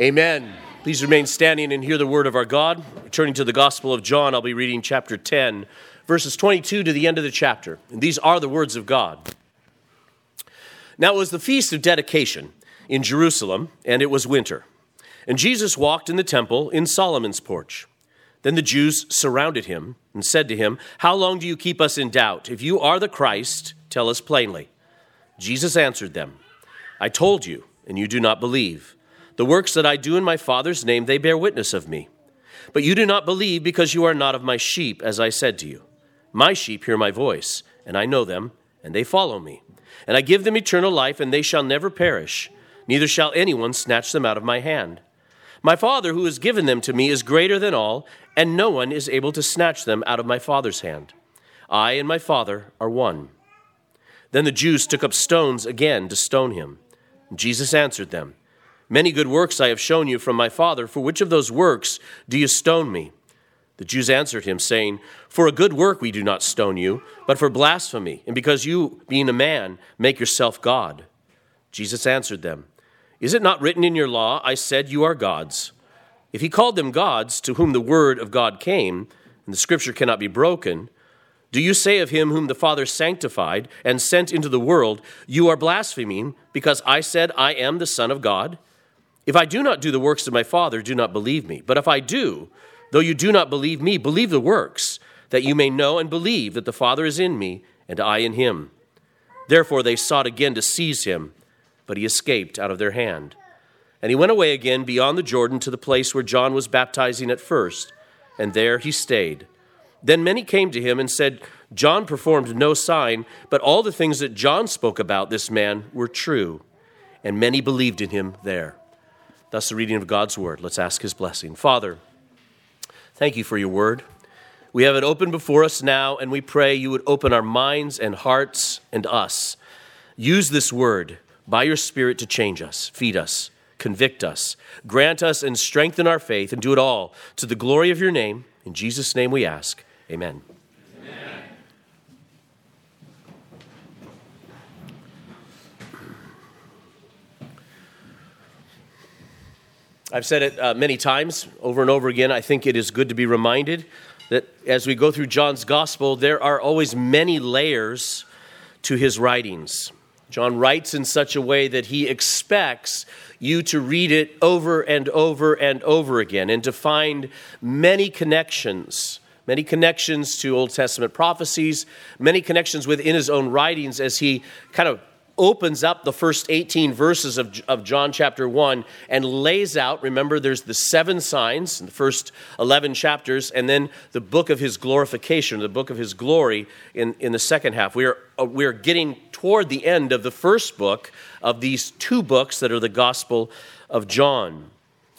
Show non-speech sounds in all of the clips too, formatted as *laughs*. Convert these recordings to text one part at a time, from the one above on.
Amen. Please remain standing and hear the word of our God. Turning to the Gospel of John, I'll be reading chapter 10, verses 22 to the end of the chapter. And these are the words of God. Now it was the feast of dedication in Jerusalem, and it was winter. And Jesus walked in the temple in Solomon's porch. Then the Jews surrounded him and said to him, How long do you keep us in doubt? If you are the Christ, tell us plainly. Jesus answered them, I told you, and you do not believe. The works that I do in my Father's name, they bear witness of me. But you do not believe because you are not of my sheep, as I said to you. My sheep hear my voice, and I know them, and they follow me. And I give them eternal life, and they shall never perish, neither shall anyone snatch them out of my hand. My Father, who has given them to me, is greater than all, and no one is able to snatch them out of my Father's hand. I and my Father are one. Then the Jews took up stones again to stone him. Jesus answered them, Many good works I have shown you from my Father. For which of those works do you stone me? The Jews answered him, saying, For a good work we do not stone you, but for blasphemy, and because you, being a man, make yourself God. Jesus answered them, Is it not written in your law, I said you are gods? If he called them gods, to whom the word of God came, and the scripture cannot be broken, do you say of him whom the Father sanctified and sent into the world, You are blaspheming, because I said I am the Son of God? If I do not do the works of my Father, do not believe me. But if I do, though you do not believe me, believe the works, that you may know and believe that the Father is in me and I in him. Therefore they sought again to seize him, but he escaped out of their hand. And he went away again beyond the Jordan to the place where John was baptizing at first, and there he stayed. Then many came to him and said, John performed no sign, but all the things that John spoke about this man were true. And many believed in him there. Thus, the reading of God's word. Let's ask his blessing. Father, thank you for your word. We have it open before us now, and we pray you would open our minds and hearts and us. Use this word by your Spirit to change us, feed us, convict us, grant us and strengthen our faith, and do it all to the glory of your name. In Jesus' name we ask. Amen. I've said it uh, many times over and over again. I think it is good to be reminded that as we go through John's gospel, there are always many layers to his writings. John writes in such a way that he expects you to read it over and over and over again and to find many connections, many connections to Old Testament prophecies, many connections within his own writings as he kind of opens up the first 18 verses of, of John chapter 1 and lays out, remember, there's the seven signs in the first 11 chapters, and then the book of his glorification, the book of his glory in, in the second half. We are, uh, we are getting toward the end of the first book of these two books that are the Gospel of John.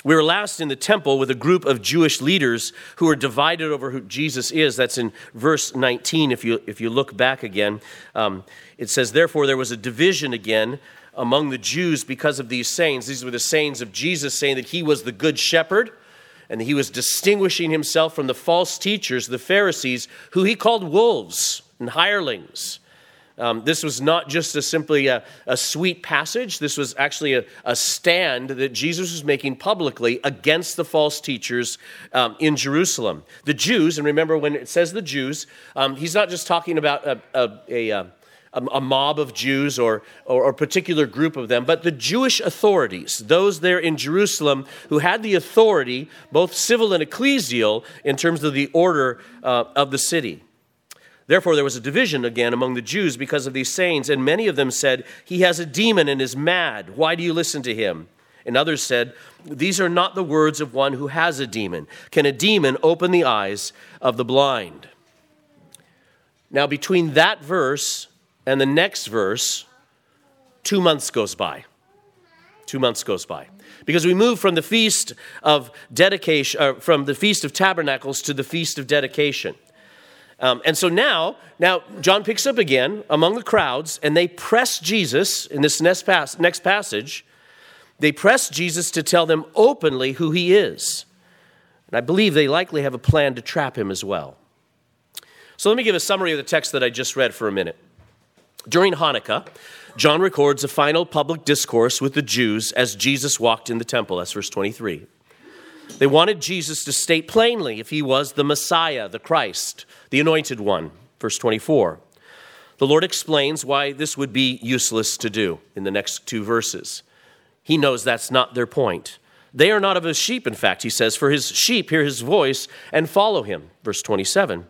We were last in the temple with a group of Jewish leaders who are divided over who Jesus is. That's in verse 19, if you, if you look back again. Um, it says, Therefore, there was a division again among the Jews because of these sayings. These were the sayings of Jesus saying that he was the good shepherd and that he was distinguishing himself from the false teachers, the Pharisees, who he called wolves and hirelings. Um, this was not just a, simply a, a, sweet passage. This was actually a, a, stand that Jesus was making publicly against the false teachers um, in Jerusalem. The Jews, and remember when it says the Jews, um, he's not just talking about a, a a, mob of Jews or, or, a particular group of them, but the Jewish authorities, those there in Jerusalem who had the authority, both civil and ecclesial, in terms of the order uh, of the city. Therefore, there was a division again among the Jews because of these sayings, and many of them said, He has a demon and is mad. Why do you listen to him? And others said, These are not the words of one who has a demon. Can a demon open the eyes of the blind? Now, between that verse and the next verse, two months goes by. Two months goes by. Because we move from the feast of dedication, uh, from the feast of tabernacles to the feast of dedication. Um, and so now, now John picks up again among the crowds, and they press Jesus in this next, pass, next passage. They press Jesus to tell them openly who he is. And I believe they likely have a plan to trap him as well. So let me give a summary of the text that I just read for a minute. During Hanukkah, John records a final public discourse with the Jews as Jesus walked in the temple. That's verse 23. They wanted Jesus to state plainly if he was the Messiah, the Christ, the anointed one. Verse 24. The Lord explains why this would be useless to do in the next two verses. He knows that's not their point. They are not of his sheep, in fact, he says, for his sheep hear his voice and follow him. Verse 27.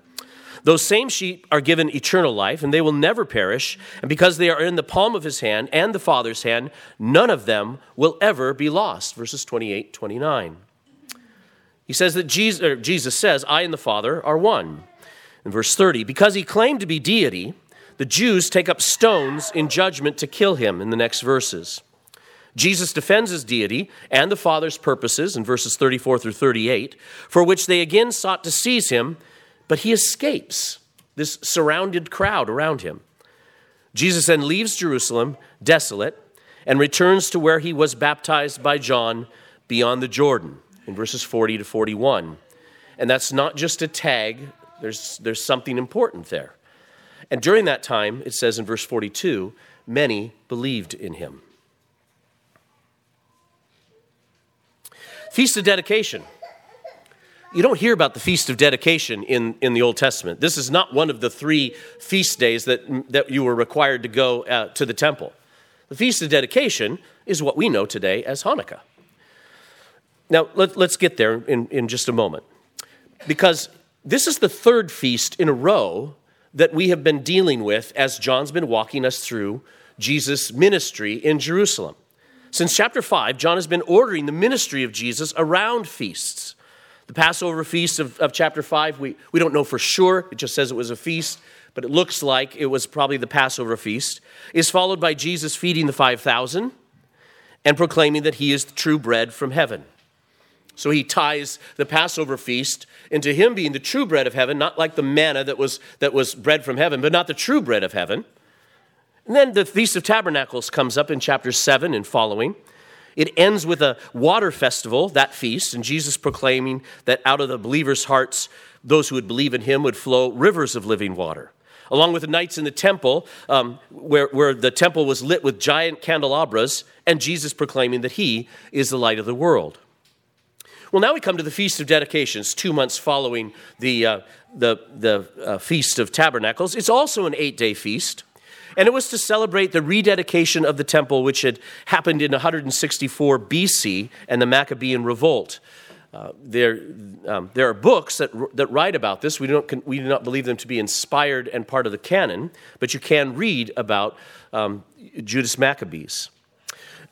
Those same sheep are given eternal life, and they will never perish. And because they are in the palm of his hand and the Father's hand, none of them will ever be lost. Verses 28 29. He says that Jesus, Jesus says, I and the Father are one. In verse 30, because he claimed to be deity, the Jews take up stones in judgment to kill him in the next verses. Jesus defends his deity and the Father's purposes in verses 34 through 38, for which they again sought to seize him but he escapes this surrounded crowd around him. Jesus then leaves Jerusalem desolate and returns to where he was baptized by John beyond the Jordan in verses 40 to 41. And that's not just a tag, there's, there's something important there. And during that time, it says in verse 42, many believed in him. Feast of Dedication you don't hear about the Feast of Dedication in, in the Old Testament. This is not one of the three feast days that, that you were required to go uh, to the temple. The Feast of Dedication is what we know today as Hanukkah. Now, let, us get there in, in just a moment. Because this is the third feast in a row that we have been dealing with as John's been walking us through Jesus' ministry in Jerusalem. Since chapter 5, John has been ordering the ministry of Jesus around feasts. The Passover feast of, of chapter 5, we, we don't know for sure. It just says it was a feast, but it looks like it was probably the Passover feast, is followed by Jesus feeding the 5,000 and proclaiming that he is the true bread from heaven. So he ties the Passover feast into him being the true bread of heaven, not like the manna that was, that was bread from heaven, but not the true bread of heaven. And then the Feast of Tabernacles comes up in chapter 7 and following. It ends with a water festival, that feast, and Jesus proclaiming that out of the believers' hearts, those who would believe in him would flow rivers of living water. Along with the nights in the temple, um, where, where the temple was lit with giant candelabras, and Jesus proclaiming that he is the light of the world. Well, now we come to the Feast of Dedications, two months following the, uh, the, the uh, Feast of Tabernacles. It's also an eight day feast. And it was to celebrate the rededication of the temple, which had happened in 164 BC and the Maccabean revolt. Uh, there, um, there are books that, that write about this. We, don't, we do not believe them to be inspired and part of the canon, but you can read about um, Judas Maccabees.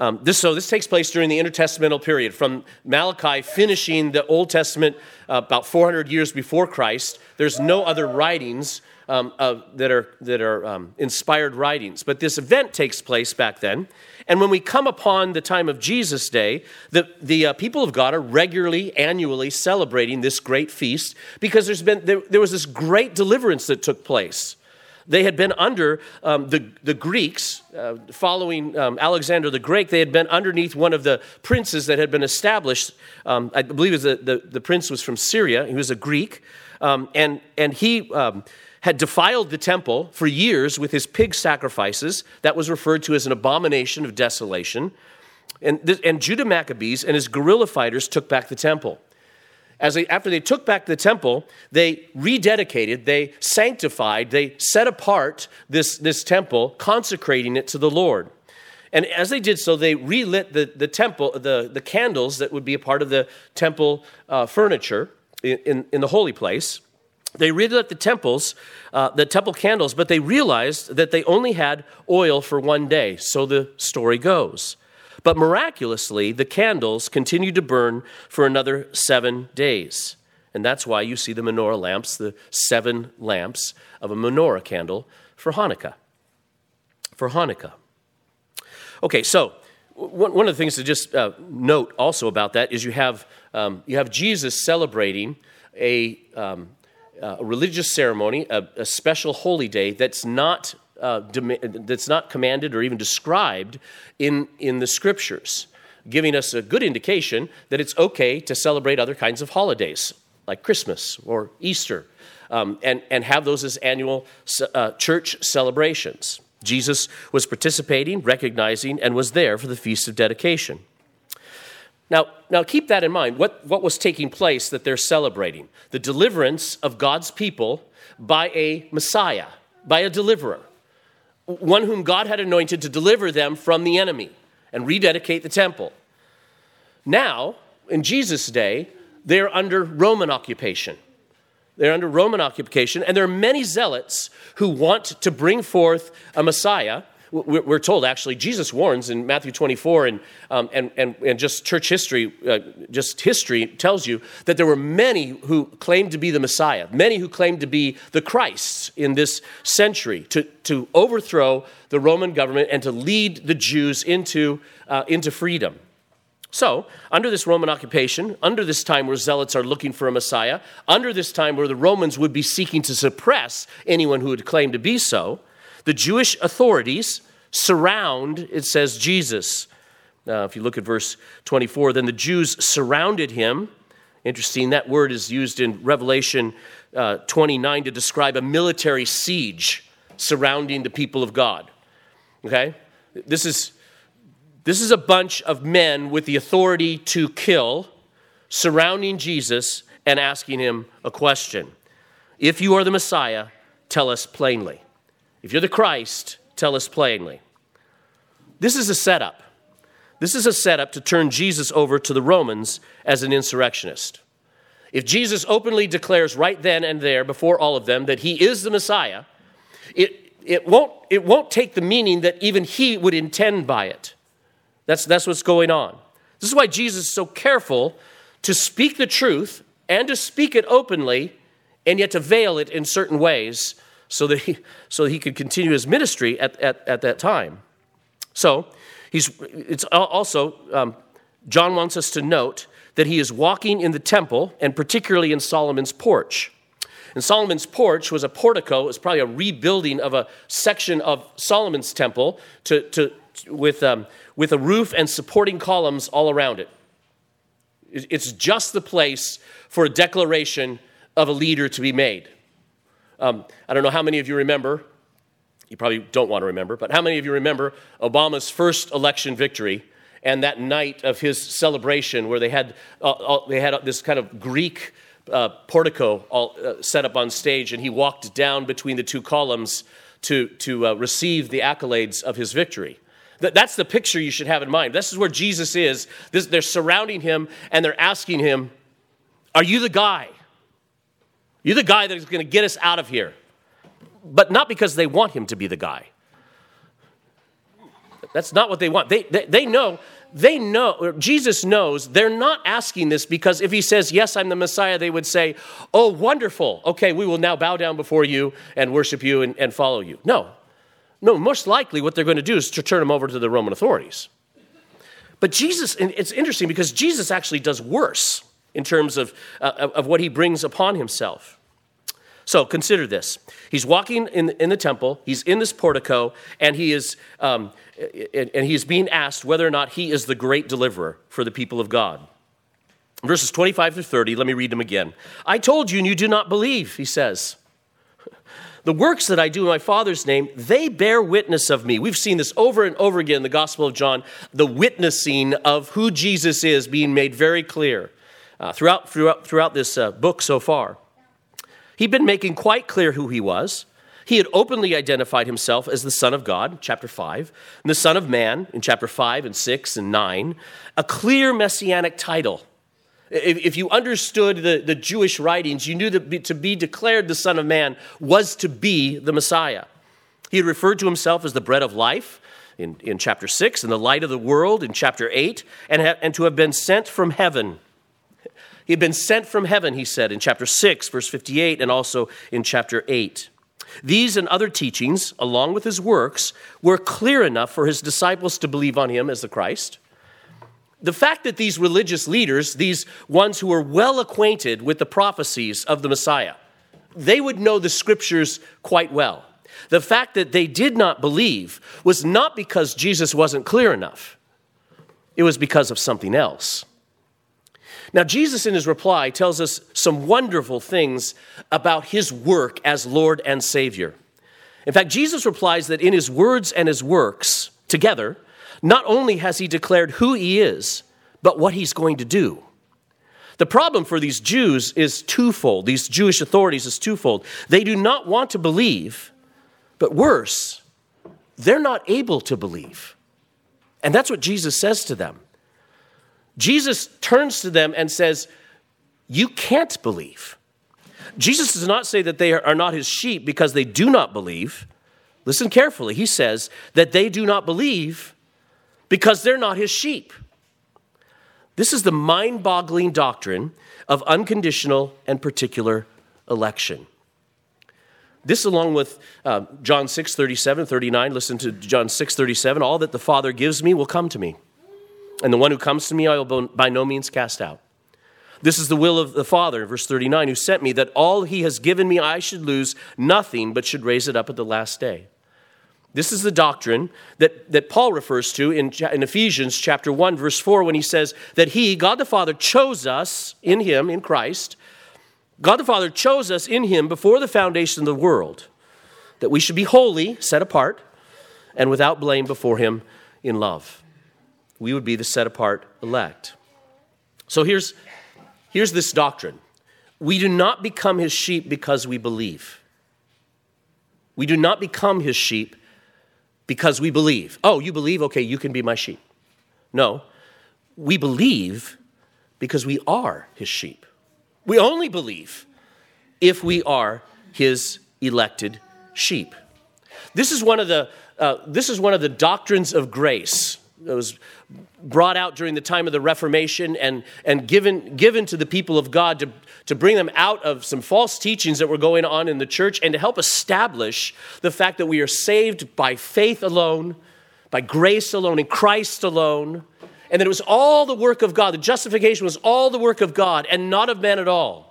Um, this, so this takes place during the intertestamental period, from Malachi finishing the Old Testament uh, about 400 years before Christ. There's no other writings um, that are, that are um, inspired writings. But this event takes place back then. And when we come upon the time of Jesus' day, the, the uh, people of God are regularly, annually celebrating this great feast because there's been, there, there was this great deliverance that took place. They had been under um, the, the Greeks, uh, following um, Alexander the Great, they had been underneath one of the princes that had been established. Um, I believe was the, the, the, prince was from Syria, he was a Greek. Um, and, and he um, had defiled the temple for years with his pig sacrifices. That was referred to as an abomination of desolation. And, and Judah Maccabees and his guerrilla fighters took back the temple. As they, after they took back the temple, they rededicated, they sanctified, they set apart this, this temple, consecrating it to the Lord. And as they did so, they relit the, the temple, the, the candles that would be a part of the temple uh, furniture in, in, in the holy place. They relit the temples, uh, the temple candles, but they realized that they only had oil for one day. So the story goes. But miraculously, the candles continued to burn for another seven days. And that's why you see the menorah lamps, the seven lamps of a menorah candle for Hanukkah. For Hanukkah. Okay, so one of the things to just uh, note also about that is you have, um, you have Jesus celebrating a, um, uh, a religious ceremony, a, a, special holy day that's not, uh, that's not commanded or even described in, in the scriptures, giving us a good indication that it's okay to celebrate other kinds of holidays like Christmas or Easter um, and, and have those as annual uh, church celebrations. Jesus was participating, recognizing, and was there for the Feast of Dedication. Now, now keep that in mind. What, what was taking place that they're celebrating? The deliverance of God's people by a Messiah, by a deliverer, one whom God had anointed to deliver them from the enemy and rededicate the temple. Now, in Jesus' day, they're under Roman occupation. They're under Roman occupation, and there are many zealots who want to bring forth a Messiah. We're told, actually, Jesus warns in Matthew 24, and, um, and, and, and just church history, uh, just history tells you that there were many who claimed to be the Messiah, many who claimed to be the Christ in this century to, to overthrow the Roman government and to lead the Jews into, uh, into freedom. So, under this Roman occupation, under this time where zealots are looking for a Messiah, under this time where the Romans would be seeking to suppress anyone who would claim to be so, the Jewish authorities surround, it says, Jesus. If you look at verse 24, then the Jews surrounded him. Interesting, that word is used in Revelation uh, 29 to describe a military siege surrounding the people of God. Okay? This is this is a bunch of men with the authority to kill surrounding Jesus and asking him a question. If you are the Messiah, tell us plainly. If you're the Christ, tell us plainly. This is a setup. This is a setup to turn Jesus over to the Romans as an insurrectionist. If Jesus openly declares right then and there before all of them that he is the Messiah, it, it, won't, it won't take the meaning that even he would intend by it. That's, that's what's going on. This is why Jesus is so careful to speak the truth and to speak it openly and yet to veil it in certain ways so that he, so he could continue his ministry at, at, at that time. So, he's, it's also, um, John wants us to note that he is walking in the temple and particularly in Solomon's porch. And Solomon's porch was a portico, it was probably a rebuilding of a section of Solomon's temple to, to, with, um, with a roof and supporting columns all around it. It's just the place for a declaration of a leader to be made. Um, I don't know how many of you remember, you probably don't want to remember, but how many of you remember Obama's first election victory and that night of his celebration where they had, uh, uh, they had this kind of Greek uh, portico all, uh, set up on stage and he walked down between the two columns to, to uh, receive the accolades of his victory? That's the picture you should have in mind. This is where Jesus is. This, they're surrounding him and they're asking him, Are you the guy? Are you the guy that is going to get us out of here? But not because they want him to be the guy. That's not what they want. They, they, they know, they know, Jesus knows they're not asking this because if he says, Yes, I'm the Messiah, they would say, Oh, wonderful. Okay, we will now bow down before you and worship you and, and follow you. No, no, most likely what they're going to do is to turn him over to the Roman authorities. But Jesus, it's interesting because Jesus actually does worse in terms of, uh, of what he brings upon himself. So consider this. He's walking in, in the temple, he's in this portico, and he is um, and he is being asked whether or not he is the great deliverer for the people of God. Verses 25 to 30, let me read them again. I told you and you do not believe, he says. The works that I do in my Father's name, they bear witness of me. We've seen this over and over again in the Gospel of John, the witnessing of who Jesus is being made very clear uh, throughout, throughout, throughout this uh, book so far. He'd been making quite clear who he was. He had openly identified himself as the Son of God, chapter 5, and the Son of Man in chapter 5 and 6 and 9, a clear messianic title if, you understood the, the Jewish writings, you knew that to be declared the Son of Man was to be the Messiah. He had referred to himself as the bread of life in, in chapter 6 and the light of the world in chapter 8, and, and to have been sent from heaven. He had been sent from heaven, he said, in chapter 6, verse 58, and also in chapter 8. These and other teachings, along with his works, were clear enough for his disciples to believe on him as the Christ the fact that these religious leaders, these ones who were well acquainted with the prophecies of the Messiah, they would know the scriptures quite well. The fact that they did not believe was not because Jesus wasn't clear enough, it was because of something else. Now, Jesus, in his reply, tells us some wonderful things about his work as Lord and Savior. In fact, Jesus replies that in his words and his works together, not only has he declared who he is, but what he's going to do. The problem for these Jews is twofold. These Jewish authorities is twofold. They do not want to believe, but worse, they're not able to believe. And that's what Jesus says to them. Jesus turns to them and says, You can't believe. Jesus does not say that they are not his sheep because they do not believe. Listen carefully. He says that they do not believe because they're not his sheep. This is the mind boggling doctrine of unconditional and particular election. This, along with uh, John 6 37, 39, listen to John 6 37, all that the Father gives me will come to me. And the one who comes to me, I will by no means cast out. This is the will of the Father, verse 39, who sent me, that all he has given me I should lose nothing, but should raise it up at the last day. This is the doctrine that, that Paul refers to in, in Ephesians chapter 1, verse 4, when he says that he, God the Father, chose us in him, in Christ. God the Father chose us in him before the foundation of the world, that we should be holy, set apart, and without blame before him in love. We would be the set apart elect. So here's, here's this doctrine we do not become his sheep because we believe. We do not become his sheep because we believe. Oh, you believe? Okay, you can be my sheep. No, we believe because we are his sheep. We only believe if we are his elected sheep. This is one of the, uh, this is one of the doctrines of grace that was brought out during the time of the Reformation and, and given, given to the people of God to, to bring them out of some false teachings that were going on in the church and to help establish the fact that we are saved by faith alone, by grace alone, in Christ alone, and that it was all the work of God. The justification was all the work of God and not of man at all.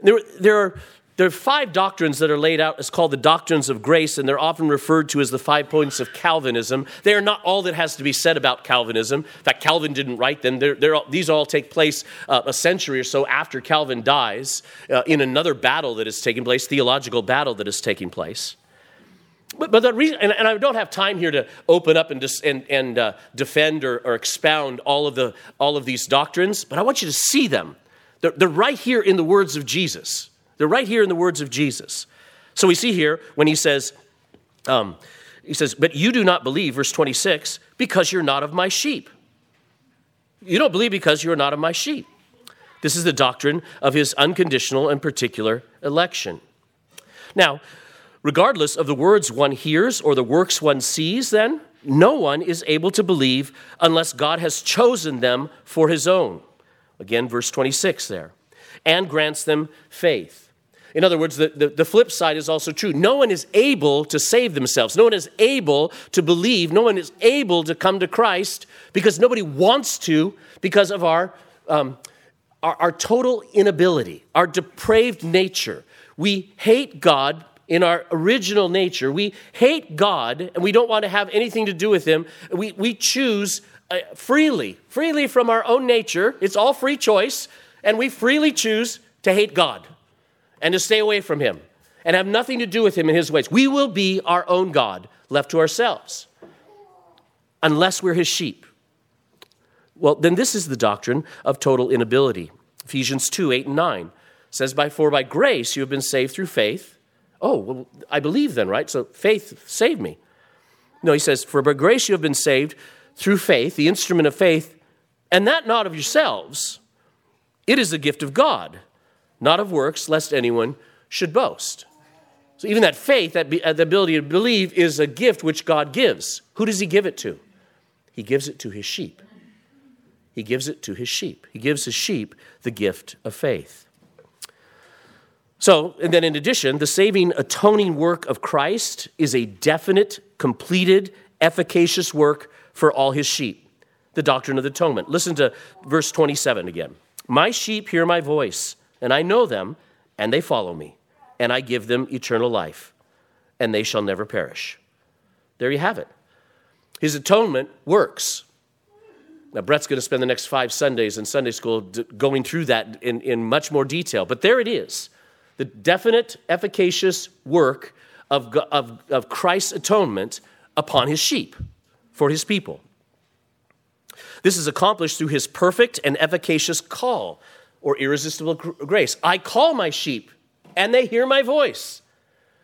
There, there are there are five doctrines that are laid out as called the doctrines of grace, and they're often referred to as the five points of Calvinism. They are not all that has to be said about Calvinism. In fact, Calvin didn't write them. They're, they're, these all take place uh, a century or so after Calvin dies uh, in another battle that is taking place, theological battle that is taking place. But, but the reason, and, and, I don't have time here to open up and, dis, and, and uh, defend or, or expound all of, the, all of these doctrines, but I want you to see them. They're, they're right here in the words of Jesus. They're right here in the words of Jesus. So we see here when he says, um, he says, But you do not believe, verse 26, because you're not of my sheep. You don't believe because you're not of my sheep. This is the doctrine of his unconditional and particular election. Now, regardless of the words one hears or the works one sees, then, no one is able to believe unless God has chosen them for his own. Again, verse 26 there. And grants them faith. In other words, the, the, the, flip side is also true. No one is able to save themselves. No one is able to believe. No one is able to come to Christ because nobody wants to because of our, um, our, our total inability, our depraved nature. We hate God in our original nature. We hate God and we don't want to have anything to do with Him. We, we choose uh, freely, freely from our own nature. It's all free choice, and we freely choose to hate God and to stay away from him and have nothing to do with him and his ways. We will be our own God left to ourselves unless we're his sheep. Well, then this is the doctrine of total inability. Ephesians 2 8 and 9 says, by, For by grace you have been saved through faith. Oh, well, I believe then, right? So faith saved me. No, he says, For by grace you have been saved through faith, the instrument of faith, and that not of yourselves. It is a gift of God not of works, lest anyone should boast. So even that faith, that be, uh, the ability to believe, is a gift which God gives. Who does He give it to? He gives it to His sheep. He gives it to His sheep. He gives His sheep the gift of faith. So, and then in addition, the saving, atoning work of Christ is a definite, completed, efficacious work for all His sheep. The doctrine of the atonement. Listen to verse 27 again. My sheep hear my voice and I know them, and they follow me, and I give them eternal life, and they shall never perish. There you have it. His atonement works. Now, Brett's going to spend the next five Sundays in Sunday school going through that in, in much more detail, but there it is the definite, efficacious work of, of, of Christ's atonement upon his sheep for his people. This is accomplished through his perfect and efficacious call or irresistible grace. I call my sheep, and they hear my voice.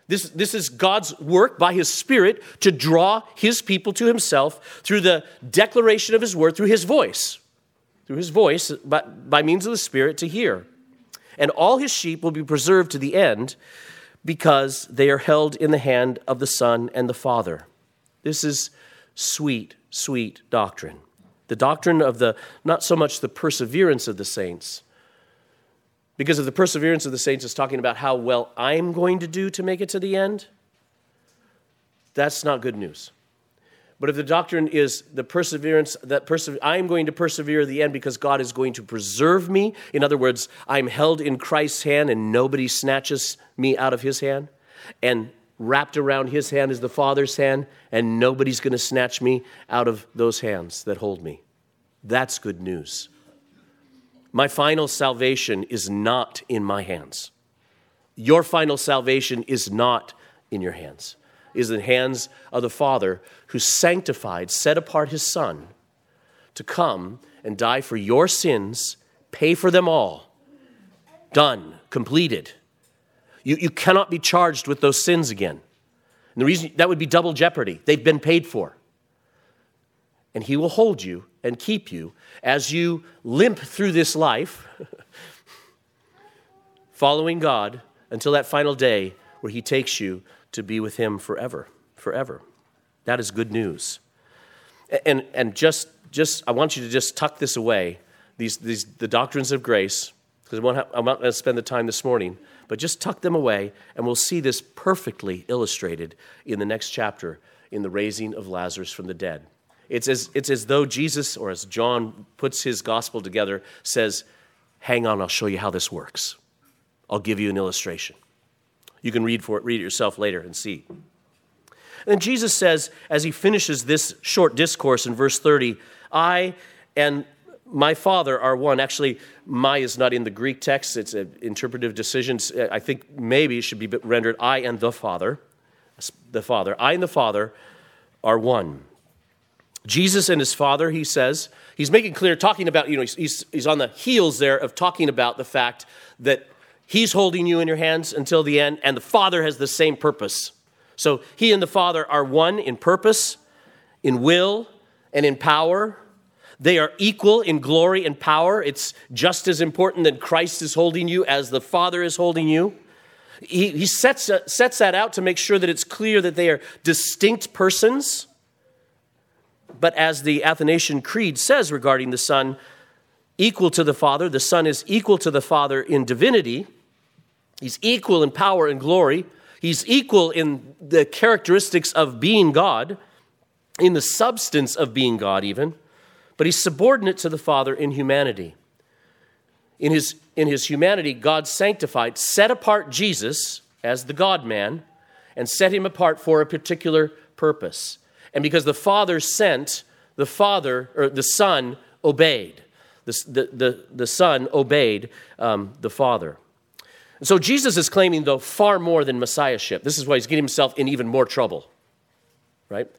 This, this is God's work by his Spirit to draw his people to himself through the declaration of his word, through his voice, through his voice, by, by means of the Spirit to hear. And all his sheep will be preserved to the end because they are held in the hand of the Son and the Father. This is sweet, sweet doctrine. The doctrine of the, not so much the perseverance of the saints, because of the perseverance of the saints is talking about how well I'm going to do to make it to the end. That's not good news. But if the doctrine is the perseverance that perse- I'm going to persevere to the end because God is going to preserve me, in other words, I'm held in Christ's hand and nobody snatches me out of his hand, and wrapped around his hand is the Father's hand, and nobody's going to snatch me out of those hands that hold me. That's good news. My final salvation is not in my hands. Your final salvation is not in your hands. It is in the hands of the Father who sanctified, set apart his Son to come and die for your sins, pay for them all. Done, completed. You, you cannot be charged with those sins again. And the reason that would be double jeopardy. They've been paid for. And he will hold you and keep you as you limp through this life, *laughs* following God until that final day where He takes you to be with Him forever. Forever. That is good news. And, and just, just, I want you to just tuck this away, these, these, the doctrines of grace, because I'm not going to spend the time this morning, but just tuck them away, and we'll see this perfectly illustrated in the next chapter in the raising of Lazarus from the dead. It's as, it's as though Jesus, or as John puts his gospel together, says, Hang on, I'll show you how this works. I'll give you an illustration. You can read for it, read it yourself later and see. And Jesus says, as he finishes this short discourse in verse 30, I and my Father are one. Actually, my is not in the Greek text, it's an interpretive decision. I think maybe it should be rendered I and the Father. The Father. I and the Father are one. Jesus and his Father, he says, he's making clear, talking about, you know, he's, he's on the heels there of talking about the fact that he's holding you in your hands until the end, and the Father has the same purpose. So he and the Father are one in purpose, in will, and in power. They are equal in glory and power. It's just as important that Christ is holding you as the Father is holding you. He, he sets, uh, sets that out to make sure that it's clear that they are distinct persons but as the Athanasian Creed says regarding the Son, equal to the Father, the Son is equal to the Father in divinity. He's equal in power and glory. He's equal in the characteristics of being God, in the substance of being God, even. But he's subordinate to the Father in humanity. In his, in his humanity, God sanctified, set apart Jesus as the God man, and set him apart for a particular purpose. And because the Father sent, the Father, or the Son, obeyed. The, the, the, the Son obeyed um, the Father. And so Jesus is claiming, though, far more than messiahship. This is why he's getting himself in even more trouble, right?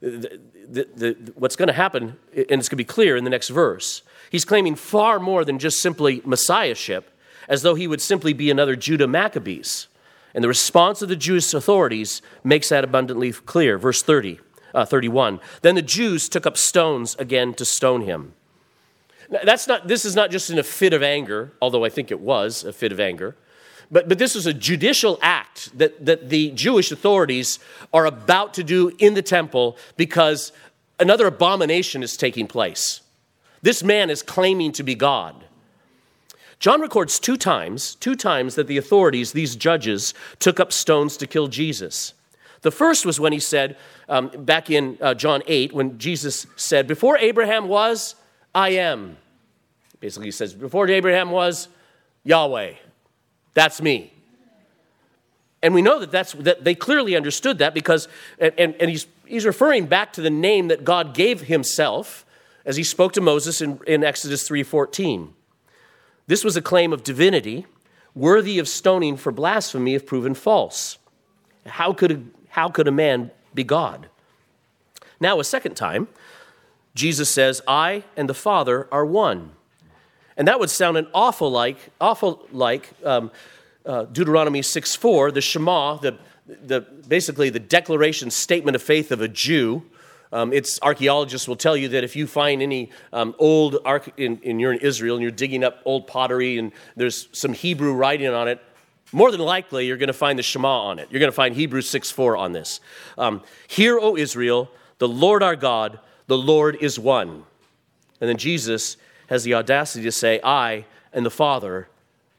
The, the, the, what's going to happen, and it's going to be clear in the next verse, he's claiming far more than just simply messiahship, as though he would simply be another Judah Maccabees. And the response of the Jewish authorities makes that abundantly clear. Verse 30 uh, 31. Then the Jews took up stones again to stone him. That's not, this is not just in a fit of anger, although I think it was a fit of anger. But, but this was a judicial act that, that the Jewish authorities are about to do in the temple because another abomination is taking place. This man is claiming to be God. John records two times, two times that the authorities, these judges, took up stones to kill Jesus. The first was when he said, um, back in uh, John 8, when Jesus said, Before Abraham was, I am. Basically, he says, Before Abraham was, Yahweh. That's me. And we know that, that's, that they clearly understood that because, and, and, and he's, he's referring back to the name that God gave himself as he spoke to Moses in, in Exodus 3.14. This was a claim of divinity worthy of stoning for blasphemy if proven false. How could, how could a man be God? Now, a second time, Jesus says, I and the Father are one. And that would sound an awful like, awful like um, uh, Deuteronomy 6 4, the Shema, the, the, basically the declaration statement of faith of a Jew. Um, it's archaeologists will tell you that if you find any um, old arch in, in you're in Israel and you're digging up old pottery and there's some Hebrew writing on it, more than likely you're going to find the Shema on it. You're going to find Hebrews 6 4 on this. Um, Hear, O Israel, the Lord our God, the Lord is one. And then Jesus has the audacity to say, I and the Father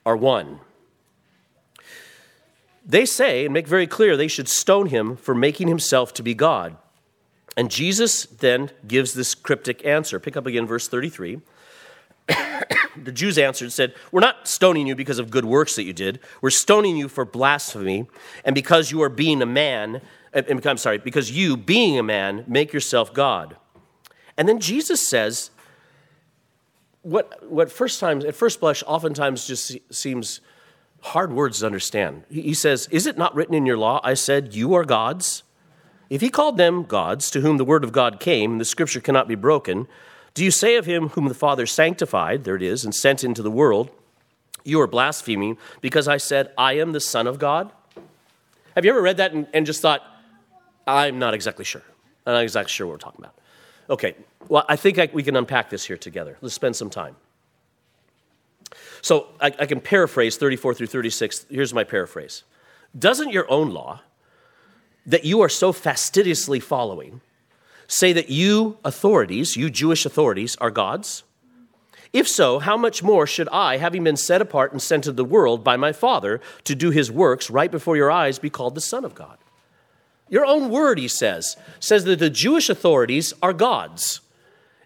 are one. They say and make very clear they should stone him for making himself to be God. And Jesus then gives this cryptic answer. Pick up again verse 33. The Jews answered and said, We're not stoning you because of good works that you did. We're stoning you for blasphemy and because you are being a man, uh, I'm sorry, because you, being a man, make yourself God. And then Jesus says, what, what first times, at first blush, oftentimes just seems hard words to understand. He says, Is it not written in your law, I said, You are gods? If he called them gods, to whom the word of God came, the scripture cannot be broken, do you say of him whom the Father sanctified, there it is, and sent into the world, You are blaspheming because I said, I am the Son of God? Have you ever read that and, and just thought, I'm not exactly sure? I'm not exactly sure what we're talking about. Okay, well, I think I, we can unpack this here together. Let's spend some time. So I, I can paraphrase 34 through 36. Here's my paraphrase Doesn't your own law, that you are so fastidiously following, say that you authorities, you Jewish authorities, are gods? If so, how much more should I, having been set apart and sent to the world by my Father to do his works right before your eyes, be called the Son of God? Your own word, he says, says that the Jewish authorities are gods.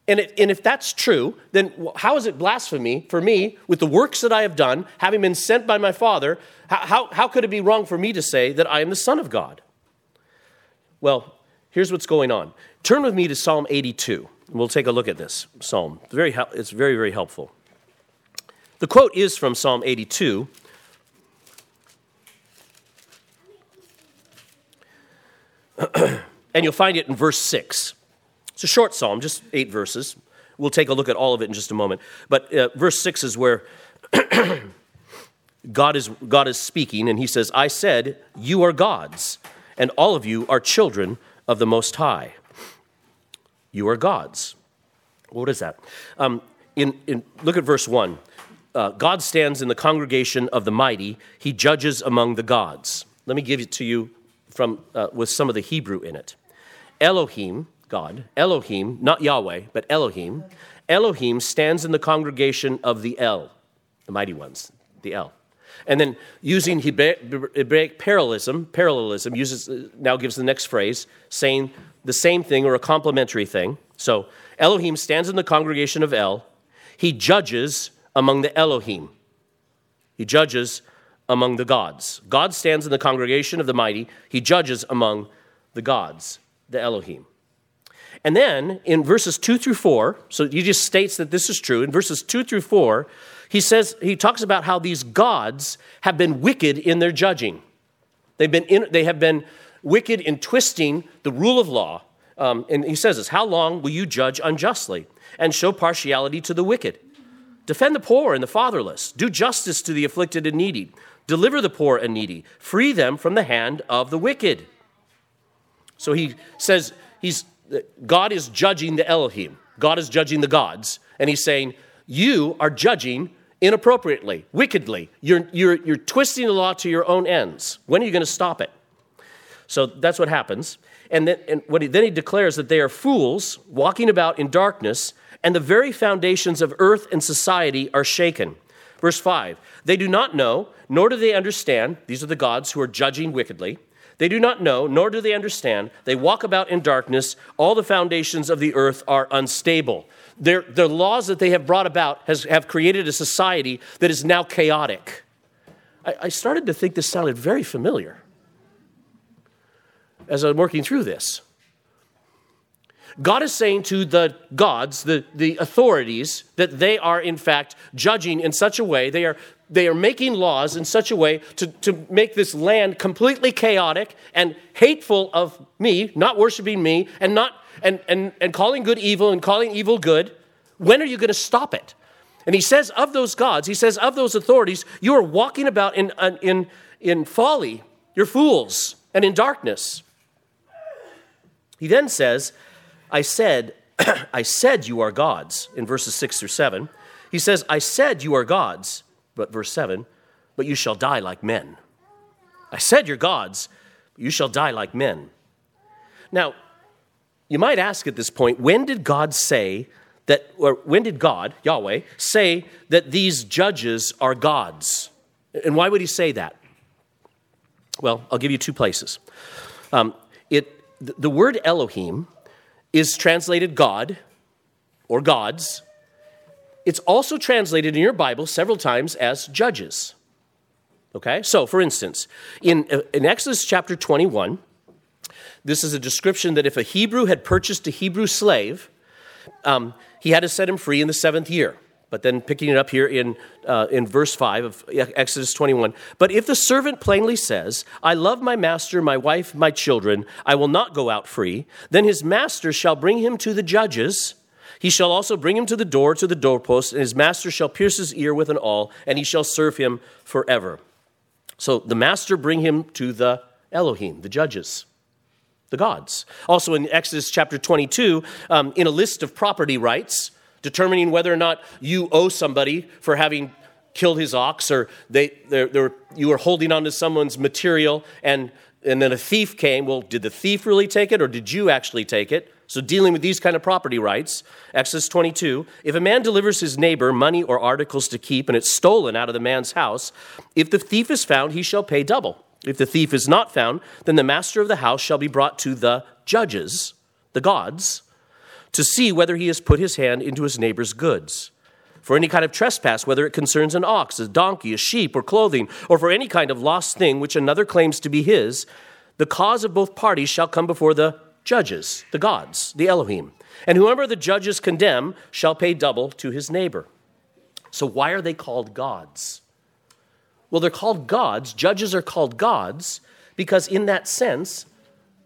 And, it, and if that's true, then how is it blasphemy for me with the works that I have done, having been sent by my Father? How, how, how could it be wrong for me to say that I am the Son of God? Well, here's what's going on. Turn with me to Psalm 82. And we'll take a look at this psalm. It's very, it's very, very helpful. The quote is from Psalm 82. *clears throat* and you'll find it in verse 6. It's a short psalm, just eight verses. We'll take a look at all of it in just a moment. But uh, verse 6 is where *clears throat* God, is, God is speaking, and he says, I said, You are gods, and all of you are children of the Most High. You are gods. What is that? Um, in, in, look at verse 1. Uh, God stands in the congregation of the mighty, he judges among the gods. Let me give it to you from, uh, with some of the Hebrew in it. Elohim, God, Elohim, not Yahweh, but Elohim, Elohim stands in the congregation of the El, the mighty ones, the El. And then using Hebraic parallelism, parallelism uses now gives the next phrase saying the same thing or a complementary thing. So Elohim stands in the congregation of El. He judges among the Elohim. He judges among the gods. God stands in the congregation of the mighty. He judges among the gods, the Elohim. And then in verses 2 through 4, so he just states that this is true. In verses 2 through 4, he says, he talks about how these gods have been wicked in their judging. They've been in, they have been wicked in twisting the rule of law. Um, and he says this How long will you judge unjustly and show partiality to the wicked? Defend the poor and the fatherless. Do justice to the afflicted and needy. Deliver the poor and needy. Free them from the hand of the wicked. So he says he's, God is judging the Elohim. God is judging the gods. And he's saying, You are judging inappropriately, wickedly. You're, you're, you're twisting the law to your own ends. When are you going to stop it? So that's what happens. And then, and he, then he declares that they are fools walking about in darkness, and the very foundations of earth and society are shaken. Verse 5 They do not know, nor do they understand. These are the gods who are judging wickedly. They do not know, nor do they understand. They walk about in darkness. All the foundations of the earth are unstable. Their, the laws that they have brought about has, have created a society that is now chaotic. I, I started to think this sounded very familiar as I'm working through this. God is saying to the gods, the, the authorities, that they are in fact judging in such a way, they are, they are making laws in such a way to, to make this land completely chaotic and hateful of me, not worshiping me, and, not, and, and, and calling good evil and calling evil good. When are you going to stop it? And he says of those gods, he says of those authorities, you are walking about in, uh, in, in folly, you're fools, and in darkness. He then says, I said, *clears throat* I said you are gods, in verses 6 through 7. He says, I said you are gods, but verse 7, but you shall die like men. I said you're gods, but you shall die like men. Now, you might ask at this point, when did God say that, or when did God, Yahweh, say that these judges are gods? And why would he say that? Well, I'll give you two places. Um, it, the word Elohim is translated God or gods. It's also translated in your Bible several times as judges. Okay? So, for instance, in, uh, in Exodus chapter 21, this is a description that if a Hebrew had purchased a Hebrew slave, um, he had to set him free in the seventh year. But then picking it up here in, uh, in verse 5 of Exodus 21. But if the servant plainly says, I love my master, my wife, my children, I will not go out free, then his master shall bring him to the judges. He shall also bring him to the door, to the doorpost, and his master shall pierce his ear with an awl, and he shall serve him forever. So the master bring him to the Elohim, the judges the gods. Also in Exodus chapter 22, um, in a list of property rights, determining whether or not you owe somebody for having killed his ox or they, they're, they're, you were holding on to someone's material and, and then a thief came. Well, did the thief really take it or did you actually take it? So, dealing with these kind of property rights, Exodus 22, if a man delivers his neighbor money or articles to keep and it's stolen out of the man's house, if the thief is found, he shall pay double. If the thief is not found, then the master of the house shall be brought to the judges, the gods, to see whether he has put his hand into his neighbor's goods. For any kind of trespass, whether it concerns an ox, a donkey, a sheep, or clothing, or for any kind of lost thing which another claims to be his, the cause of both parties shall come before the judges, the gods, the Elohim. And whoever the judges condemn shall pay double to his neighbor. So, why are they called gods? Well, they're called gods. Judges are called gods because, in that sense,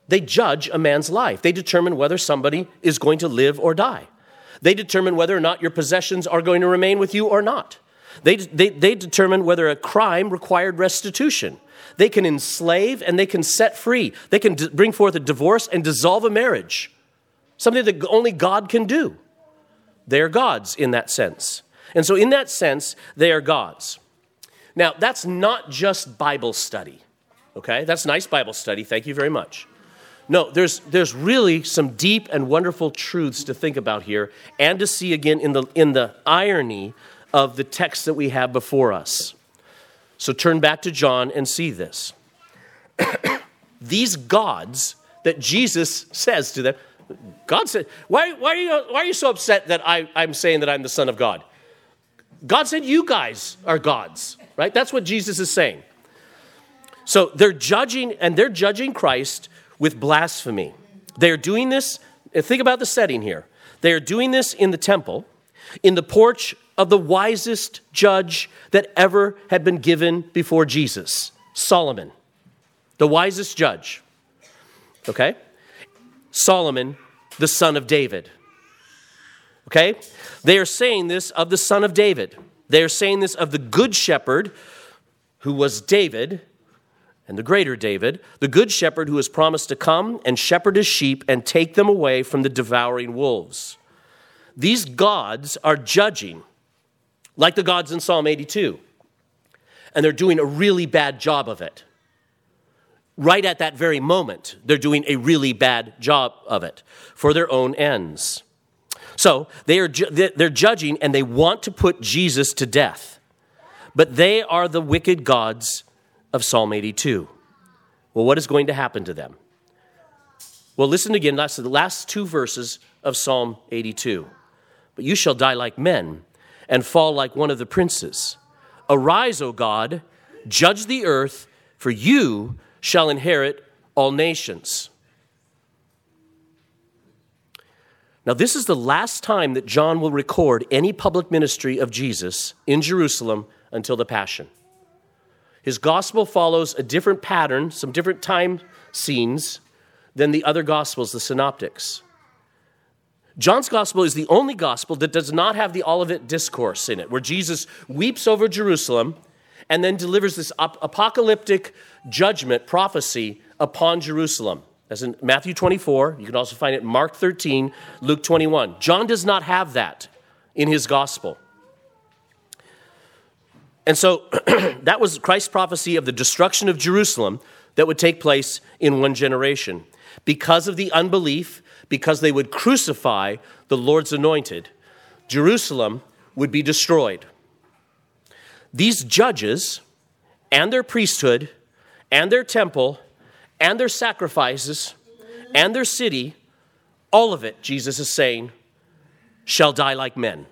they judge a man's life. They determine whether somebody is going to live or die. They determine whether or not your possessions are going to remain with you or not. They, they, they determine whether a crime required restitution. They can enslave and they can set free. They can d- bring forth a divorce and dissolve a marriage, something that only God can do. They are gods in that sense. And so, in that sense, they are gods. Now, that's not just Bible study, okay? That's nice Bible study. Thank you very much. No, there's, there's really some deep and wonderful truths to think about here and to see again in the, in the irony of the text that we have before us. So turn back to John and see this. *coughs* These gods that Jesus says to them, God said, why, why, are, you, why are you so upset that I, I'm saying that I'm the Son of God? God said, You guys are gods, right? That's what Jesus is saying. So they're judging, and they're judging Christ with blasphemy. They're doing this, uh, think about the setting here. They are doing this in the temple, in the porch of the wisest judge that ever had been given before Jesus, Solomon, the wisest judge. Okay? Solomon, the son of David. Okay? They are saying this of the son of David. They are saying this of the good shepherd who was David and the greater David, the good shepherd who has promised to come and shepherd his sheep and take them away from the devouring wolves. These gods are judging, like the gods in Psalm 82, and they're doing a really bad job of it. Right at that very moment, they're doing a really bad job of it for their own ends. So they are ju- they're judging and they want to put Jesus to death. But they are the wicked gods of Psalm 82. Well, what is going to happen to them? Well, listen again. That's the last two verses of Psalm 82. But you shall die like men and fall like one of the princes. Arise, O God, judge the earth, for you shall inherit all nations. Now, this is the last time that John will record any public ministry of Jesus in Jerusalem until the Passion. His gospel follows a different pattern, some different time scenes than the other gospels, the synoptics. John's gospel is the only gospel that does not have the Olivet discourse in it, where Jesus weeps over Jerusalem and then delivers this apocalyptic judgment prophecy upon Jerusalem. As in Matthew 24, you can also find it Mark 13, Luke 21. John does not have that in his gospel. And so *clears throat* that was Christ's prophecy of the destruction of Jerusalem that would take place in one generation. Because of the unbelief, because they would crucify the Lord's anointed, Jerusalem would be destroyed. These judges and their priesthood and their temple and their sacrifices and their city, all of it, Jesus is saying, shall die like men.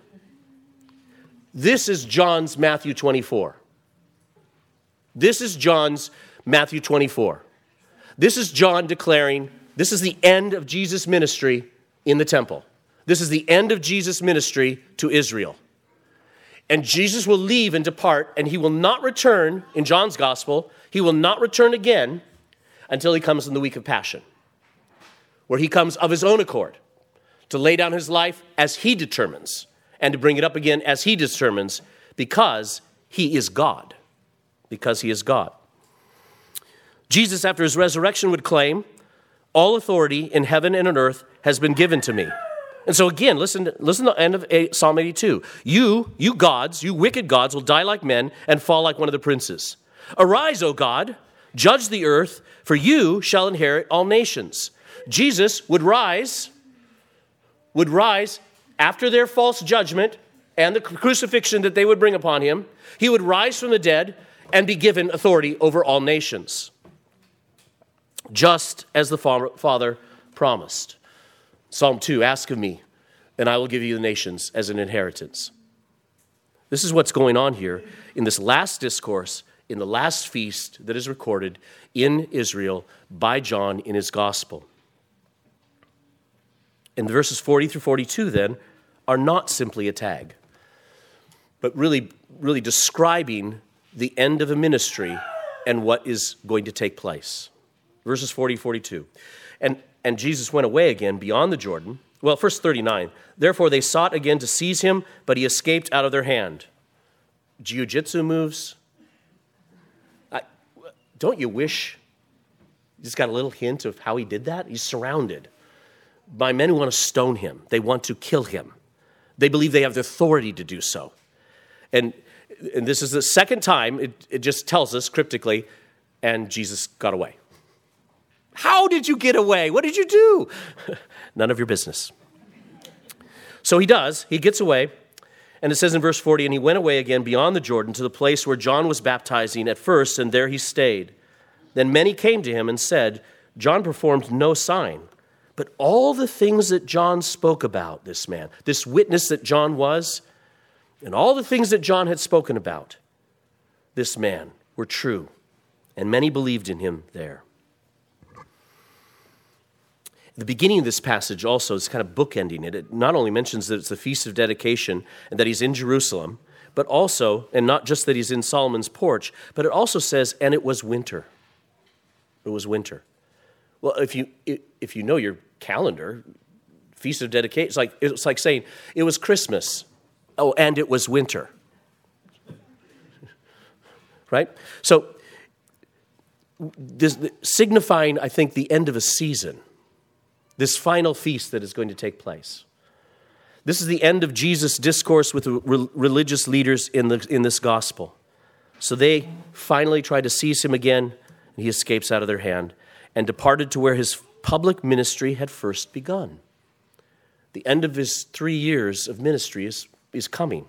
This is John's Matthew 24. This is John's Matthew 24. This is John declaring this is the end of Jesus' ministry in the temple. This is the end of Jesus' ministry to Israel. And Jesus will leave and depart, and he will not return in John's gospel. He will not return again until he comes in the week of Passion, where he comes of his own accord to lay down his life as he determines and to bring it up again as he determines because he is God. Because he is God. Jesus, after his resurrection, would claim, All authority in heaven and on earth has been given to me. And so again, listen, listen to the end of Psalm 82. You, you gods, you wicked gods, will die like men and fall like one of the princes. Arise, O God, judge the earth, for you shall inherit all nations. Jesus would rise, would rise after their false judgment and the crucifixion that they would bring upon him. He would rise from the dead and be given authority over all nations, just as the Father promised. Psalm 2 Ask of me, and I will give you the nations as an inheritance. This is what's going on here in this last discourse, in the last feast that is recorded in Israel by John in his gospel. In verses 40 through 42 then are not simply a tag, but really, really describing the end of a ministry and what is going to take place. Verses 40 42. And, and Jesus went away again beyond the Jordan. Well, verse 39. Therefore they sought again to seize him, but he escaped out of their hand. Jiu jitsu moves. I, don't you wish you just got a little hint of how he did that? He's surrounded by men who want to stone him, they want to kill him. They believe they have the authority to do so. And, and this is the second time it, it just tells us cryptically, and Jesus got away. How did you get away? What did you do? *laughs* None of your business. So he does. He gets away. And it says in verse 40, and he went away again beyond the Jordan to the place where John was baptizing at first, and there he stayed. Then many came to him and said, John performed no sign, but all the things that John spoke about, this man, this witness that John was, and all the things that John had spoken about, this man, were true. And many believed in him there. The beginning of this passage also is kind of bookending it. It not only mentions that it's the Feast of Dedication and that he's in Jerusalem, but also, and not just that he's in Solomon's porch, but it also says, and it was winter. It was winter. Well, if you, if you know your calendar, Feast of Dedication, it's like, it's like saying it was Christmas. Oh, and it was winter. *laughs* right? So, this, signifying, I think, the end of a season, this final feast that is going to take place. This is the end of Jesus' discourse with the religious leaders in, the, in this gospel. So they finally try to seize him again, and he escapes out of their hand and departed to where his public ministry had first begun. The end of his three years of ministry is, is coming.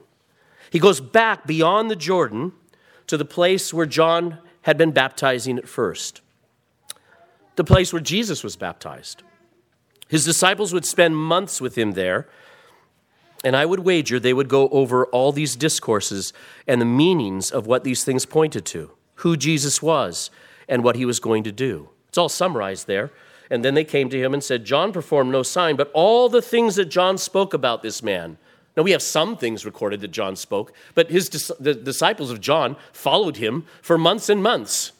He goes back beyond the Jordan to the place where John had been baptizing at first, the place where Jesus was baptized. His disciples would spend months with him there, and I would wager they would go over all these discourses and the meanings of what these things pointed to, who Jesus was, and what he was going to do. It's all summarized there. And then they came to him and said, John performed no sign, but all the things that John spoke about this man. Now, we have some things recorded that John spoke, but his, the disciples of John followed him for months and months.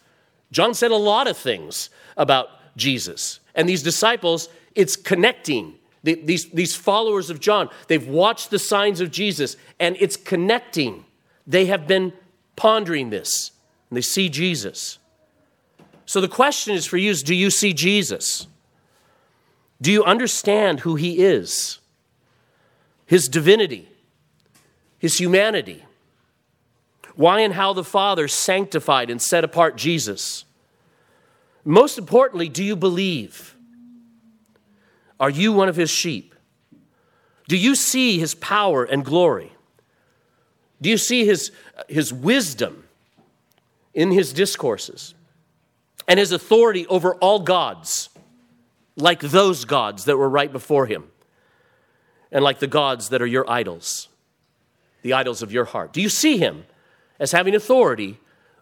John said a lot of things about Jesus. And these disciples, it's connecting. These, these followers of John, they've watched the signs of Jesus, and it's connecting. They have been pondering this, and they see Jesus. So the question is for you is do you see Jesus? Do you understand who he is? His divinity, his humanity. Why and how the Father sanctified and set apart Jesus. Most importantly, do you believe? Are you one of his sheep? Do you see his power and glory? Do you see his, his wisdom in his discourses? And his authority over all gods, like those gods that were right before him, and like the gods that are your idols, the idols of your heart. Do you see him as having authority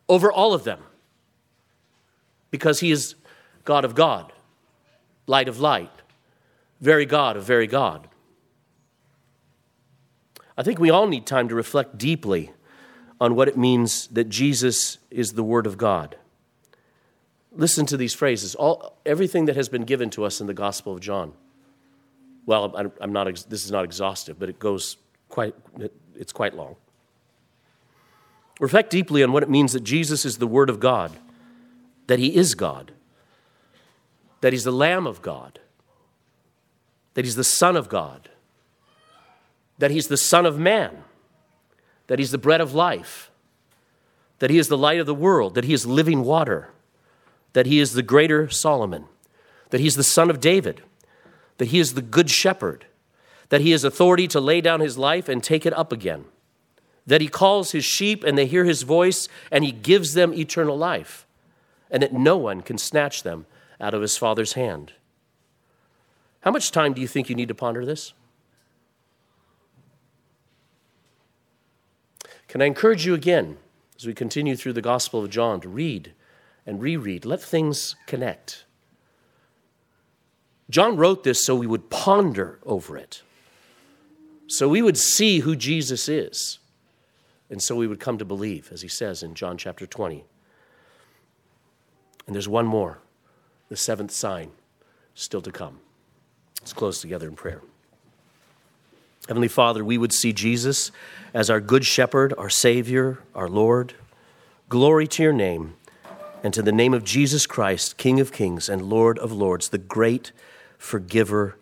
over all of them? Because he is God of God, light of light, very God of very God. I think we all need time to reflect deeply on what it means that Jesus is the Word of God. Listen to these phrases. All, everything that has been given to us in the Gospel of John. Well, I'm, I'm not, this is not exhaustive, but it goes quite, it's quite long. Reflect deeply on what it means that Jesus is the Word of God, that He is God, that He's the Lamb of God, that He's the Son of God, that He's the Son of Man, that He's the bread of life, that He is the light of the world, that He is living water that he is the greater Solomon, that he's the son of David, that he is the good shepherd, that he has authority to lay down his life and take it up again, that he calls his sheep and they hear his voice and he gives them eternal life, and that no one can snatch them out of his Father's hand. How much time do you think you need to ponder this? Can I encourage you again as we continue through the Gospel of John to read and reread. Let things connect. John wrote this so we would ponder over it, so we would see who Jesus is, and so we would come to believe, as he says in John chapter 20. And there's one more, the seventh sign, still to come. Let's close together in prayer. Heavenly Father, we would see Jesus as our good shepherd, our Savior, our Lord. Glory to your name and to the name of Jesus Christ, King of kings and Lord of lords, the great forgiver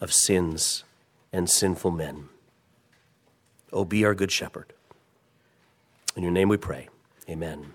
of sins and sinful men. Oh, be our good shepherd. In your name we pray. Amen.